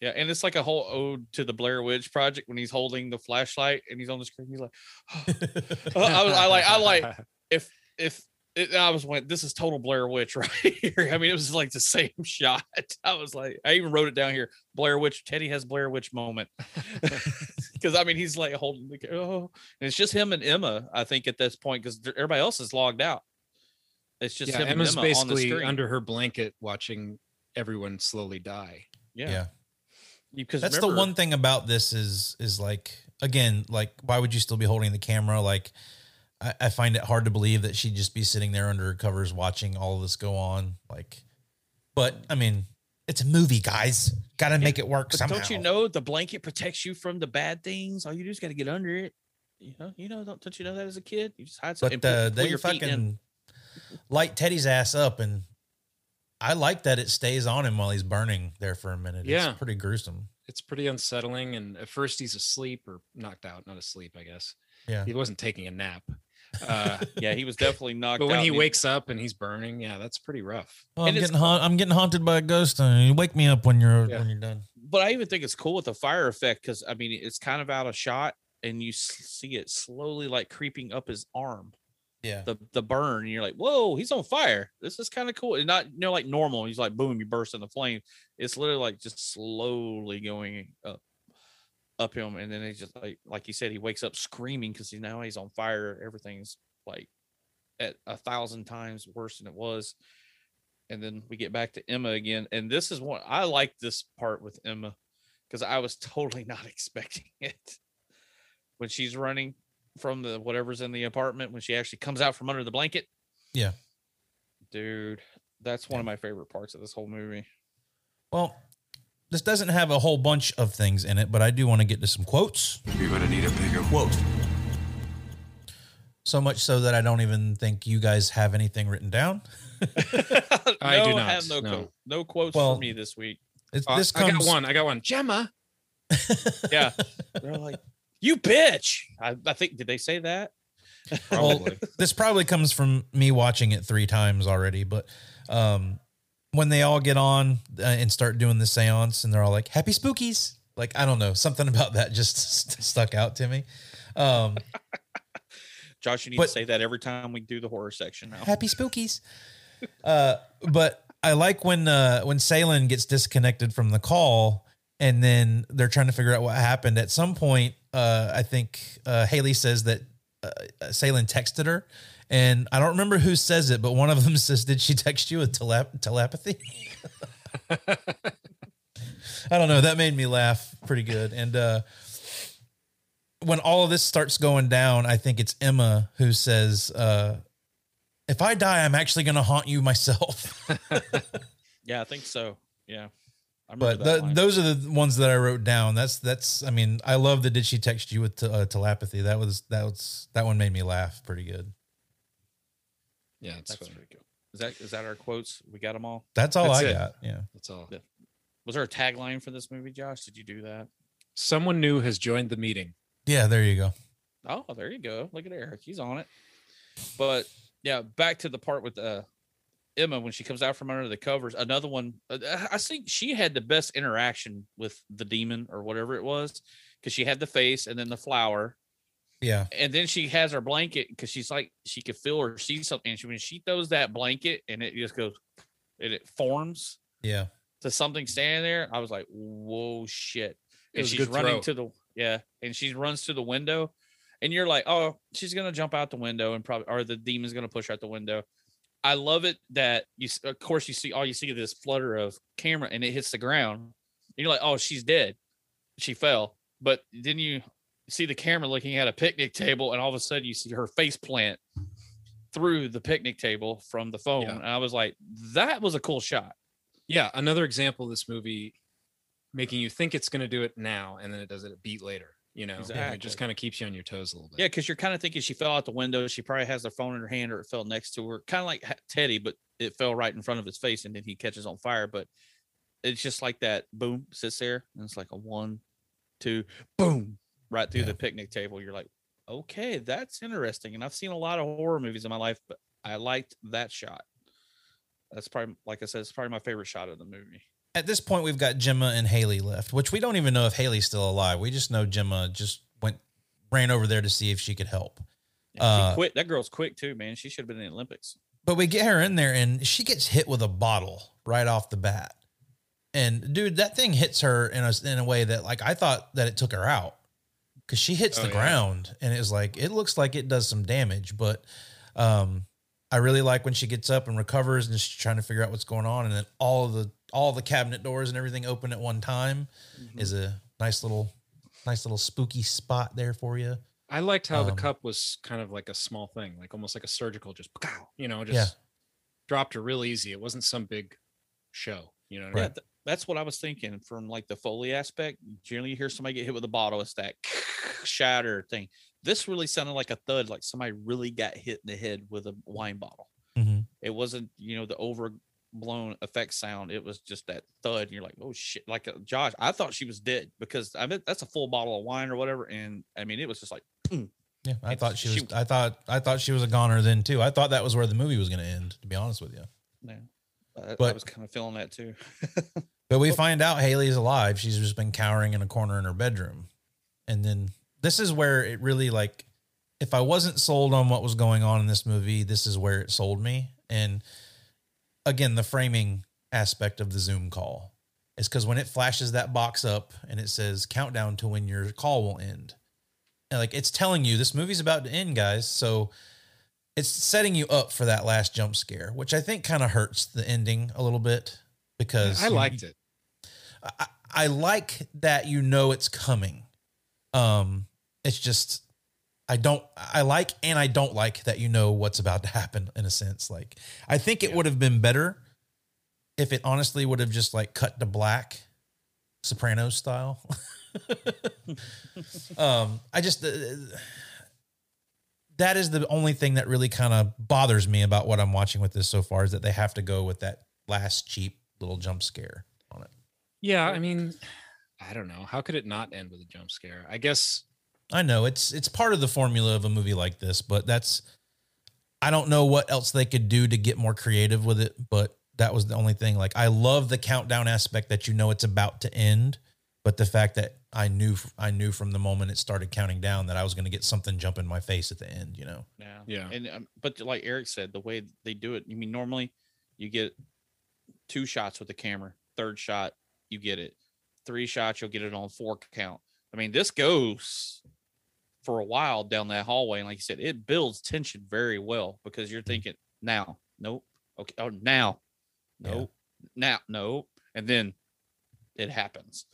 Yeah, and it's like a whole ode to the Blair Witch Project when he's holding the flashlight and he's on the screen. He's like, Uh, I was, I like, I like, if if it, I was went, this is total Blair Witch right here. I mean, it was like the same shot. I was like, I even wrote it down here. Blair Witch. Teddy has Blair Witch moment because I mean, he's like holding the oh, and it's just him and Emma. I think at this point because everybody else is logged out. It's just yeah, him Emma's and Emma on the basically under her blanket watching everyone slowly die. yeah, yeah. Because That's the one thing about this is is like again, like why would you still be holding the camera? Like I, I find it hard to believe that she'd just be sitting there under her covers watching all of this go on. Like, but I mean, it's a movie, guys. Got to make it work But somehow. don't you know the blanket protects you from the bad things? All you do is got to get under it. You know, you know, don't, don't you know that as a kid? You just hide something. But uh, they fucking light Teddy's ass up, and I like that it stays on him while he's burning there for a minute. Yeah. it's pretty gruesome. It's pretty unsettling. And at first he's asleep or knocked out, not asleep, I guess. Yeah. He wasn't taking a nap. Uh, yeah, he was definitely knocked. Out. But when out he and wakes up and he's burning, yeah, that's pretty rough. Oh, I'm getting ha- I'm getting haunted by a ghost. Uh, you wake me up when you're Yeah. when you're done. but I even think it's cool with the fire effect because I mean it's kind of out of shot and you see it slowly like creeping up his arm, Yeah, the the burn, and you're like, whoa, he's on fire. This is kind of cool. And not you know like normal. He's like boom, you burst in the flame. It's literally like just slowly going up up him, and then he just like like you said, he wakes up screaming because he now he's on fire. Everything's like at a thousand times worse than it was. And then we get back to Emma again. And this is what I like this part with Emma because I was totally not expecting it. When she's running from the whatever's in the apartment, when she actually comes out from under the blanket. Yeah. Dude, that's one of my favorite parts of this whole movie. Well, this doesn't have a whole bunch of things in it, but I do want to get to some quotes. You're gonna need a bigger quote. So much so that I don't even think you guys have anything written down. I do not. have no no. quote- no quotes Well, for me this week. It's, Uh, this I got one. I got one. Jemma. Yeah. They're like, you bitch. I, I think did they say that? Well, this probably comes from me watching it three times already, but um, when they all get on uh, and start doing the seance and they're all like, happy spookies. Like, I don't know, something about that just st- stuck out to me. Um, Josh, you need But- to say that every time we do the horror section now. happy spookies. Uh, but I like when uh, when Seylan gets disconnected from the call and then they're trying to figure out what happened. At some point, uh, I think uh, Haley says that uh, Seylan texted her, and I don't remember who says it, but one of them says, "Did she text you with telep- telepathy?" I don't know. That made me laugh pretty good. And uh, when all of this starts going down, I think it's Emma who says, uh, "If I die, I'm actually going to haunt you myself." Yeah, I think so. Yeah. I remember but that th line. those are the ones that I wrote down. That's that's. I mean, I love the "Did she text you with te- uh, telepathy?" That was that was that one made me laugh pretty good. Yeah, it's That's funny. pretty cool. Is that is that our quotes? We got them all. That's all That's I it. got. Yeah. That's all. Yeah. Was there a tagline for this movie, Josh? Did you do that? Someone new has joined the meeting. Yeah. There you go. Oh, there you go. Look at Eric. He's on it. But yeah, back to the part with uh, Emma when she comes out from under the covers. Another one. uh, I think she had the best interaction with the demon or whatever it was because she had the face and then the flower. Yeah. and then she has her blanket because she's like she could feel or see something. And she, when she throws that blanket and it just goes and it forms Yeah. to something standing there, I was like, "Whoa, shit!" And she's running throw. to the Yeah, and she runs to the window, and you're like, oh, she's gonna jump out the window and probably, or the demon's gonna push her out the window. I love it that you, of course, you see all you see is this flutter of camera, and it hits the ground. And you're like, oh, she's dead, she fell. But then you see the camera looking at a picnic table, and all of a sudden you see her face plant through the picnic table from the phone. Yeah. And I was like, that was a cool shot. Yeah, another example of this movie making you think it's going to do it now and then it does it a beat later. You know, And it Exactly. just kind of keeps you on your toes a little bit. Yeah, because you're kind of thinking she fell out the window. She probably has her phone in her hand or it fell next to her, kind of like Teddy, but it fell right in front of his face and then he catches on fire. But it's just like that boom, sits there and it's like a one, two, boom, right through Yeah. the picnic table. You're like, okay, that's interesting. And I've seen a lot of horror movies in my life, but I liked that shot. That's probably, like I said, it's probably my favorite shot of the movie. At this point, we've got Jemma and Haley left, which we don't even know if Haley's still alive. We just know Jemma just went ran over there to see if she could help. And Uh, she quit. That girl's quick too, man. She should have been in the Olympics. But we get her in there and she gets hit with a bottle right off the bat. And dude, that thing hits her in a in a way that like I thought that it took her out because she hits Oh, the yeah. ground and it's like it looks like it does some damage. But um, I really like when she gets up and recovers and she's trying to figure out what's going on, and then all of the all the cabinet doors and everything open at one time Mm-hmm. is a nice little nice little spooky spot there for you. I liked how the Um, cup was kind of like a small thing, like almost like a surgical, just pow, you know, just Yeah. dropped her real easy. It wasn't some big show, you know. What I Yeah, th- that's what I was thinking from like the Foley aspect. Generally, you hear somebody get hit with a bottle, it's that shatter thing. This really sounded like a thud, like somebody really got hit in the head with a wine bottle. Mhm. It wasn't, you know, the overblown effect sound. It was just that thud. And you're like, oh shit. Like uh, Josh, I thought she was dead because I mean, that's a full bottle of wine or whatever. And I mean, it was just like, Yeah, I thought she was. she- I thought I thought she was a goner then too. I thought that was where the movie was going to end. To be honest with you. Yeah, I, I was kind of feeling that too. But we find out Haley's alive. She's just been cowering in a corner in her bedroom. And then this is where it really like if I wasn't sold on what was going on in this movie, this is where it sold me. And again, the framing aspect of the Zoom call is because when it flashes that box up and it says countdown to when your call will end. And like it's telling you this movie's about to end, guys. So it's setting you up for that last jump scare, which I think kind of hurts the ending a little bit because I you- liked it. I, I like that you know it's coming. Um, it's just I don't I like and I don't like that you know what's about to happen in a sense. Like I think it Yeah. would have been better if it honestly would have just like cut to black, Sopranos style. um, I just uh, that is the only thing that really kind of bothers me about what I'm watching with this so far is that they have to go with that last cheap little jump scare on it. Yeah, I mean, I don't know. How could it not end with a jump scare? I guess I know it's it's part of the formula of a movie like this, but that's I don't know what else they could do to get more creative with it, but that was the only thing. Like I love the countdown aspect that you know it's about to end, but the fact that I knew I knew from the moment it started counting down that I was going to get something jump in my face at the end, you know. Yeah. Yeah. And um, but like Eric said, the way they do it, you mean normally you get two shots with the camera. Third shot, you get it. Three shots, you'll get it on four count. I mean, this goes for a while down that hallway, and like you said, it builds tension very well because you're thinking now, nope, okay, oh now, Yeah. nope, now, nope, and then it happens,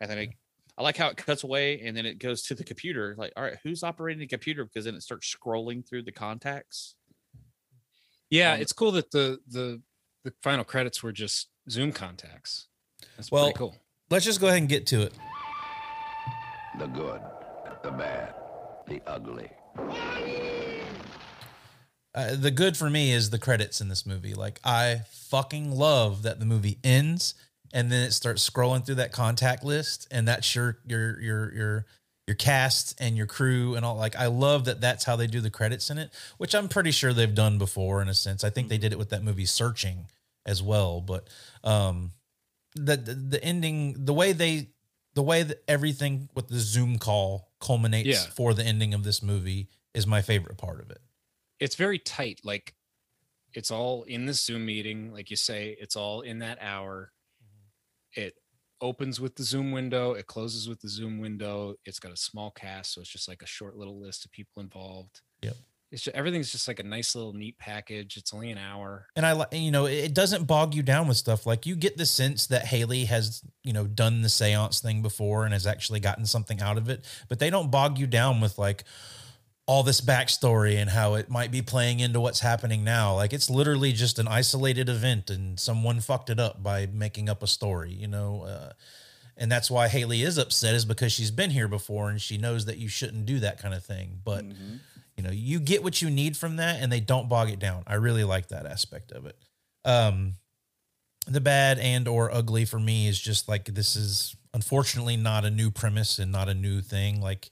and then it, I like how it cuts away and then it goes to the computer. Like, all right, who's operating the computer? Because then it starts scrolling through the contacts. yeah, Um, it's cool that the the the final credits were just Zoom contacts. That's Well- pretty cool. Let's just go ahead and get to it. The good, the bad, the ugly. Uh, the good for me is the credits in this movie. Like I fucking love that the movie ends and then it starts scrolling through that contact list and that's your your your your your cast and your crew and all like I love that that's how they do the credits in it, which I'm pretty sure they've done before in a sense. I think they did it with that movie Searching as well, but um the the, the ending the way they the way that everything with the Zoom call culminates Yeah. for the ending of this movie is my favorite part of it. It's very tight. Like it's all in the Zoom meeting, like you say, it's all in that hour. Mm-hmm. It opens with the zoom window, it closes with the zoom window. It's got a small cast, so it's just like a short little list of people involved. Yep. It's just, everything's just like a nice little neat package. It's only an hour. and I like you know it doesn't bog you down with stuff like you get the sense that Haley has you know done the seance thing before and has actually gotten something out of it, but they don't bog you down with like all this backstory and how it might be playing into what's happening now. Like it's literally just an isolated event and someone fucked it up by making up a story, you know. Uh, and that's why Haley is upset is because she's been here before and she knows that you shouldn't do that kind of thing. But you know, you get what you need from that and they don't bog it down. I really like that aspect of it. Um the bad and or ugly for me is just like this is unfortunately not a new premise and not a new thing. Like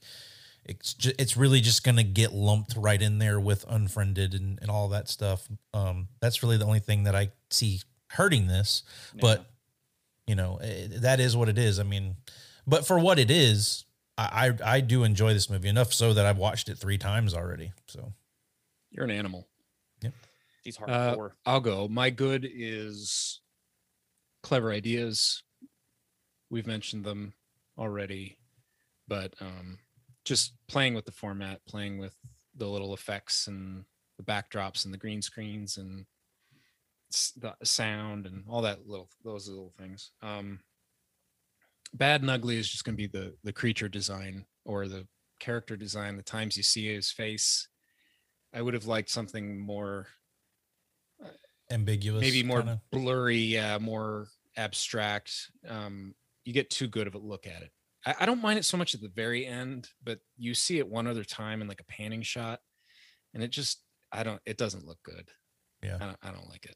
it's ju- it's really just gonna get lumped right in there with unfriended and, and all that stuff. Um, that's really the only thing that I see hurting this. But you know eh, that is what it is. I mean, but for what it is, I I, I do enjoy this movie enough so that I've watched it three times already. So You're an animal. Yeah, he's Uh, hardcore. I'll go. My good is clever ideas. We've mentioned them already, but um, just playing with the format, playing with the little effects and the backdrops and the green screens and the sound and all that little those little things. Um, bad and ugly is just going to be the the creature design or the character design. The times you see his face, I would have liked something more ambiguous, maybe more kinda. blurry, yeah, more abstract. Um, you get too good of a look at it. I, I don't mind it so much at the very end, but you see it one other time in like a panning shot, and it just I don't it doesn't look good. Yeah. I don't, I don't like it.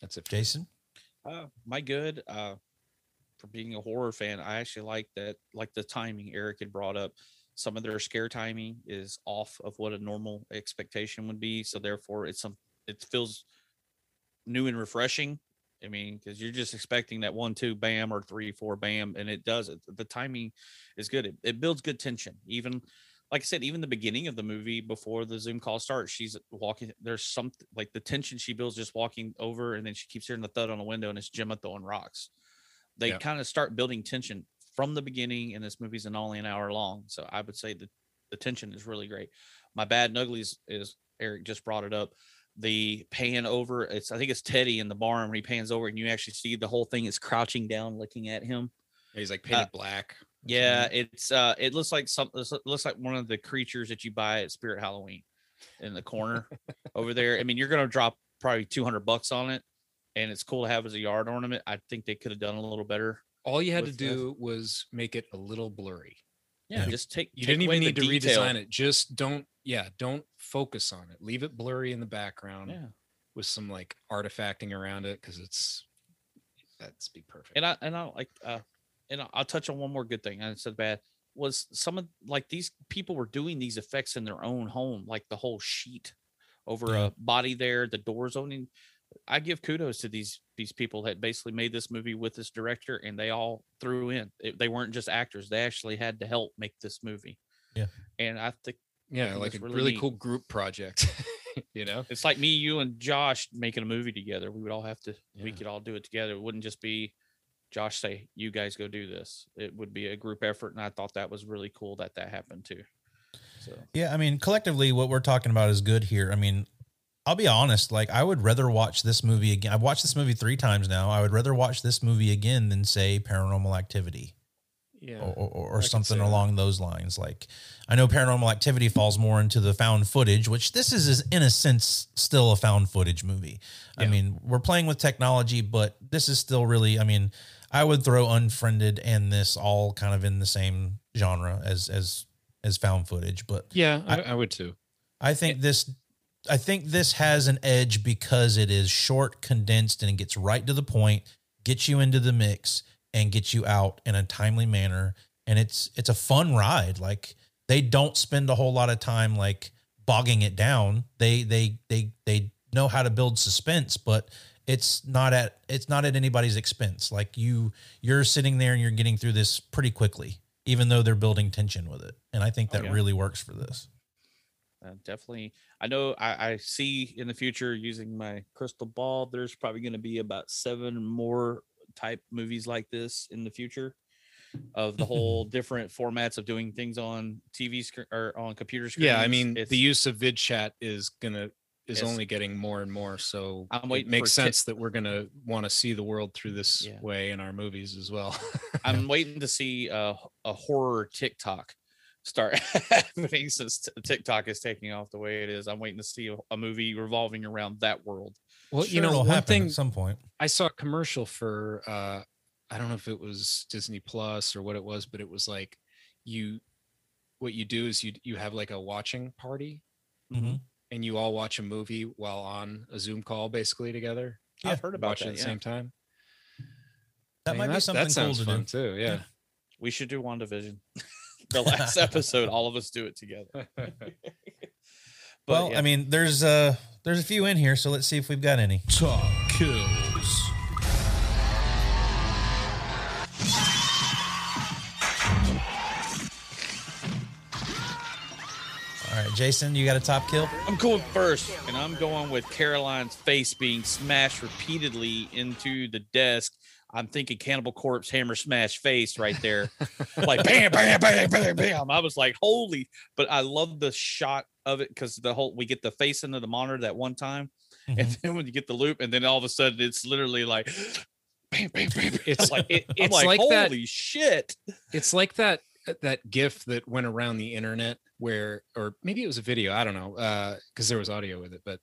That's it. Jason. Uh, my good. Uh, for being a horror fan, I actually like that. Like the timing Eric had brought up, some of their scare timing is off of what a normal expectation would be. So therefore, it's some. It feels new and refreshing. I mean, because you're just expecting that one, two, bam, or three, four, bam, and it does it. The timing is good. It, it builds good tension. Even like I said, even the beginning of the movie before the Zoom call starts, she's walking. There's some like the tension she builds just walking over, and then she keeps hearing the thud on the window, and it's Jemma throwing rocks. They Yeah. kind of start building tension from the beginning, and this movie's an only an hour long, so I would say the the tension is really great. My bad and ugly is, is Eric just brought it up. The pan over, it's I think it's Teddy in the barn when he pans over, and you actually see the whole thing is crouching down, looking at him. He's like painted black. Yeah, something. it's uh it looks like some it looks like one of the creatures that you buy at Spirit Halloween in the corner over there. I mean, you're gonna drop probably 200 bucks on it, and it's cool to have as a yard ornament. I think they could have done a little better. all you had to with the- do was make it a little blurry. Yeah, Yeah. just take You take didn't even need to detail. redesign it. Just don't, yeah, don't focus on it. Leave it blurry in the background Yeah, with some like artifacting around it because it's that's be perfect. and I and I like uh and I- I'll touch on one more good thing. I said bad was some of like these people were doing these effects in their own home, like the whole sheet over Yeah. a body there, the doors opening. I give kudos to these these people that basically made this movie with this director, and they all threw in. It- they weren't just actors; they actually had to help make this movie. Yeah. and I think yeah, think like a really really, cool group project. you know, it's like me, you, and Josh making a movie together. We would all have to. We could all do it together. It wouldn't just be Josh say, "You guys go do this." It would be a group effort, and I thought that was really cool that that happened too. So Yeah, I mean, collectively, what we're talking about is good here. I mean, I'll be honest, like, I would rather watch this movie again. I've watched this movie three times now. I would rather watch this movie again than, say, Paranormal Activity yeah, or, or, or something say that. along those lines. Like, I know Paranormal Activity falls more into the found footage, which this is, is in a sense, still a found footage movie. I mean, we're playing with technology, but this is still really, I mean, I would throw Unfriended and this all kind of in the same genre as, as, as found footage, but yeah, I, I would too. I think eh this I think this has an edge because it is short, condensed, and it gets right to the point, gets you into the mix, and gets you out in a timely manner. And it's it's a fun ride. Like they don't spend a whole lot of time like bogging it down. They they they they know how to build suspense, but it's not at it's not at anybody's expense. Like you you're sitting there and you're getting through this pretty quickly, even though they're building tension with it. And I think Oh, that yeah. really works for this. Uh, definitely, I know I, I see in the future using my crystal ball. There's probably going to be about seven more type movies like this in the future of the whole different formats of doing things on TV screen or on computer screens. Yeah, I mean, It's- the use of vid chat is gonna is only getting more and more. So I'm it waiting makes for Tik- sense that we're gonna want to see the world through this Yeah. way in our movies as well. I'm waiting to see a, a horror TikTok start happening since TikTok is taking off the way it is. I'm waiting to see a, a movie revolving around that world. well, Sure you know, it'll one thing at some point. I saw a commercial for uh I don't know if it was Disney Plus or what it was, but it was like you what you do is you you have like a watching party Mhm. and you all watch a movie while on a Zoom call basically together. I've heard about watch it that. at the yeah. same time. That I mean, might be something that sounds cool to fun do. too. Yeah. We should do WandaVision. the last episode, all of us do it together. But well, yeah. I mean, there's uh there's a few in here, so let's see if we've got any. Top kills. All right, Jason, you got a top kill? I'm going first, and I'm going with Caroline's face being smashed repeatedly into the desk. I'm thinking Cannibal Corpse hammer smash face right there, like bam, bam, bam, bam, bam. I was like, holy! But I love the shot of it because the whole we get the face into the monitor that one time, and Mhm. then when you get the loop, and then all of a sudden it's literally like, bam, bam, bam. bam. It's like, it- it's like, like that- holy shit! it's like that that gif that went around the internet where or maybe it was a video i don't know uh because there was audio with it but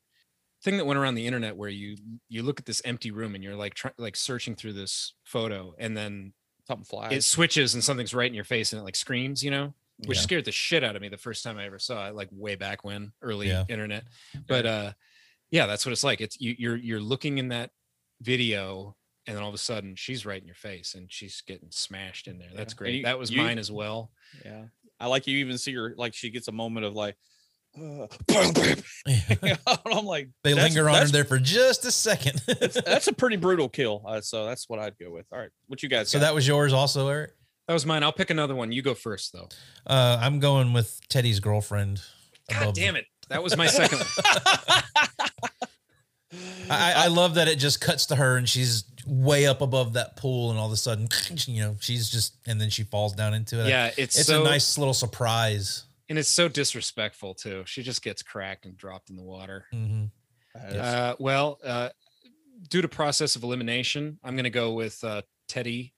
thing that went around the internet where you you look at this empty room and you're like trying like searching through this photo and then Something flies. it switches and something's right in your face and it like screams you know which Yeah. scared the shit out of me the first time i ever saw it like way back when early Yeah. internet but uh yeah that's what it's like it's you, you're you're looking in that video and then all of a sudden she's right in your face and she's getting smashed in there that's And great you- that was you- mine as well Yeah. I like you even see her like she gets a moment of like uh, bam, bam. I'm like they linger on there for just a second. that's a pretty brutal kill. Uh, so that's what I'd go with. All right. What you guys so got? that was yours also, Eric? That was mine. I'll pick another one. You go first, though. Uh, I'm going with Teddy's girlfriend. God damn it. That was my second one. I, I love that it just cuts to her and she's way up above that pool, and all of a sudden, you know, she's just, and then she falls down into it. Yeah, it's, it's so a nice little surprise. And it's so disrespectful too. She just gets cracked and dropped in the water. hmm Uh, well, uh, due to process of elimination, I'm going to go with uh, Teddy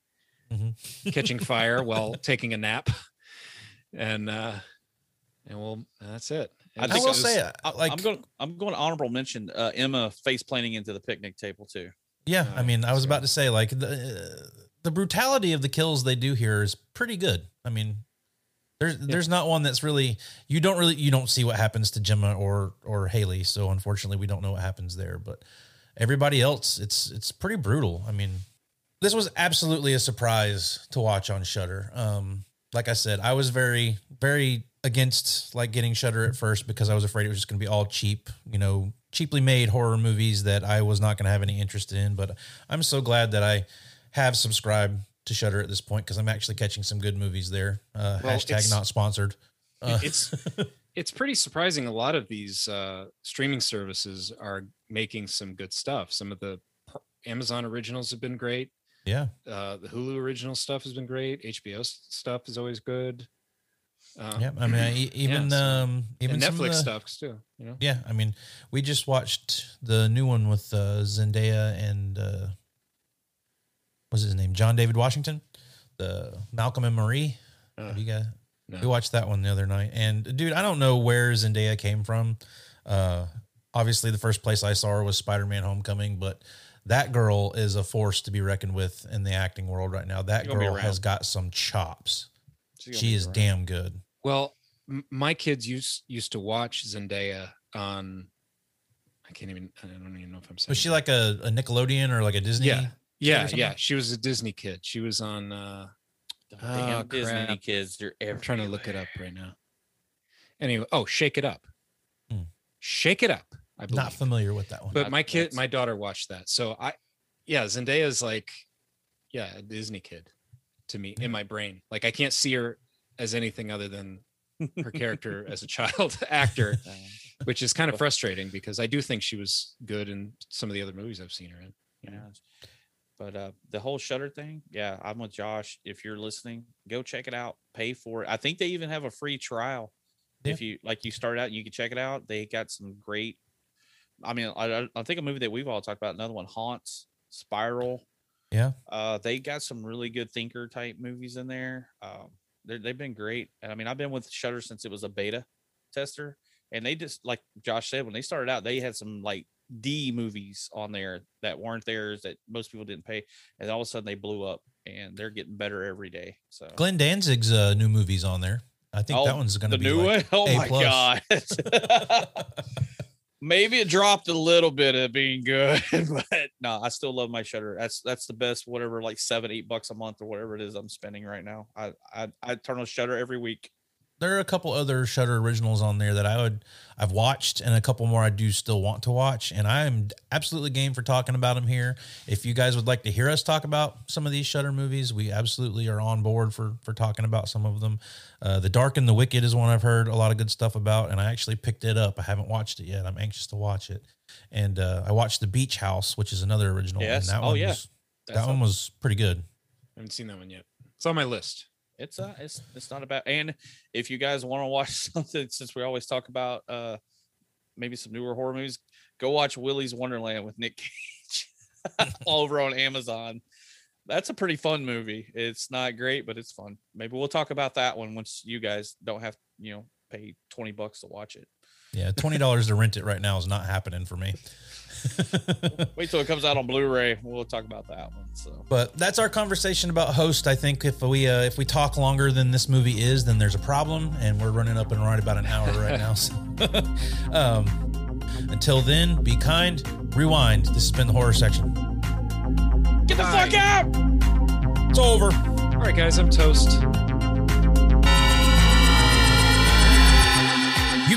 Mhm. catching fire while taking a nap, and uh, and well, that's it. I I, think will it say, uh, I, like, I'm going. I'm going to honorable mention uh, Emma face planting into the picnic table too. yeah, I Uh, mean, I was about to say, like, the the brutality of the kills they do here is pretty good. I mean, there's there's not one that's really you don't really you don't see what happens to Jemma or or Haley, so unfortunately we don't know what happens there. But everybody else, it's it's pretty brutal. I mean, this was absolutely a surprise to watch on Shudder. Um, like I said, I was very very against like getting Shudder at first because I was afraid it was just going to be all cheap, you know, cheaply made horror movies that I was not going to have any interest in. But I'm so glad that I have subscribed to Shudder at this point because I'm actually catching some good movies there. Uh, Well, hashtag not sponsored. Uh, it's it's pretty surprising. A lot of these uh, streaming services are making some good stuff. Some of the Amazon originals have been great. yeah, Uh, the Hulu original stuff has been great. HBO stuff is always good. Uh, yeah. I mean, I, even so- um, even Netflix the- stuff too. You know, Yeah, I mean, we just watched the new one with uh, Zendaya and uh, what's his name, John David Washington, the Malcolm and Marie. Uh, Have you guys? no. We watched that one the other night, and dude, I don't know where Zendaya came from. Uh, obviously, the first place I saw her was Spider-Man: Homecoming, but that girl is a force to be reckoned with in the acting world right now. That She's gonna be girl has got some chops. She is around. damn good. Well, m- my kids used used to watch Zendaya on. I can't even. I don't even know if I'm saying. Was she that. like a, a Nickelodeon or like a Disney? Yeah. Yeah, yeah. She was a Disney kid. She was on. uh Damn Oh, Disney crap. kids, they're I'm trying to look it up right now. Anyway, oh, Shake It Up. Hmm. Shake It Up. I believe. Not familiar with that one. but Not- my kid, my daughter watched that. So I, yeah, Zendaya's like, yeah, a Disney kid to me in my brain. Like I can't see her as anything other than her character as a child actor, Uh, which is kind of frustrating because I do think she was good in some of the other movies I've seen her in. yeah. But uh, the whole Shudder thing, yeah, I'm with Josh. If you're listening, go check it out. Pay for it. I think they even have a free trial. If you like, you start out, and you can check it out. They got some great. I mean, I, I- think a movie that we've all talked about. Another one, Haunts, Spiral. Yeah. Uh, they got some really good thinker type movies in there. Um, they've been great. And I mean, I've been with Shudder since it was a beta tester, and they just like Josh said when they started out, they had some like D movies on there that weren't theirs that most people didn't pay, and all of a sudden they blew up, and they're getting better every day. So Glenn Danzig's uh, new movies on there. I think that Oh, one's going to be new like one. Oh A my plus. god. Maybe it dropped a little bit of being good, but no, I still love my Shudder. That's that's the best. Whatever, like seven, eight bucks a month or whatever it is I'm spending right now. I I, I turn on Shudder every week. There are a couple other Shudder originals on there that I would I've watched, and a couple more I do still want to watch, and I am absolutely game for talking about them here. If you guys would like to hear us talk about some of these Shudder movies, we absolutely are on board for for talking about some of them. Uh, the Dark and the Wicked is one I've heard a lot of good stuff about, and I actually picked it up. I haven't watched it yet. I'm anxious to watch it, and uh, I watched The Beach House, which is another original. Yes. and that Oh, one yeah. was, That's that one was pretty good. I haven't seen that one yet. It's on my list. It's uh it's it's not about and if you guys want to watch something since we always talk about uh maybe some newer horror movies, go watch Willy's Wonderland with Nick Cage over on Amazon. That's a pretty fun movie. It's not great, but it's fun. Maybe we'll talk about that one once you guys don't have, you know, pay 20 bucks to watch it. Yeah, twenty dollars to rent it right now is not happening for me. Wait till it comes out on Blu-ray. We'll talk about that one. So But that's our conversation about Host. I think if we uh, if we talk longer than this movie is, then there's a problem, and we're running up and right about an hour right now. So, um, until then, be kind. Rewind. This has been the horror section. get the Bye. fuck out. It's over. All right, guys, I'm toast.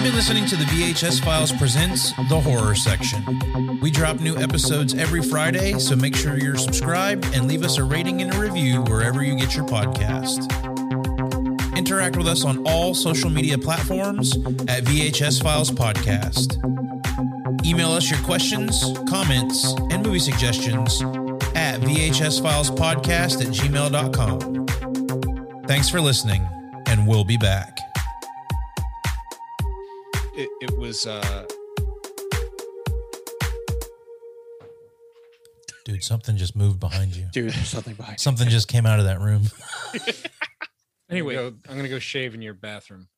Been listening to the VHS Files presents the horror section. We drop new episodes every Friday, so make sure you're subscribed and leave us a rating and a review wherever you get your podcast. Interact with us on all social media platforms at VHS Files Podcast. Email us your questions, comments, and movie suggestions at VHSFilesPodcast at gmail.com. Thanks for listening, and we'll be back. It, it was uh Dude, something just moved behind you. Dude, there's something behind Something just came out of that room. anyway, I'm gonna go shave in your bathroom.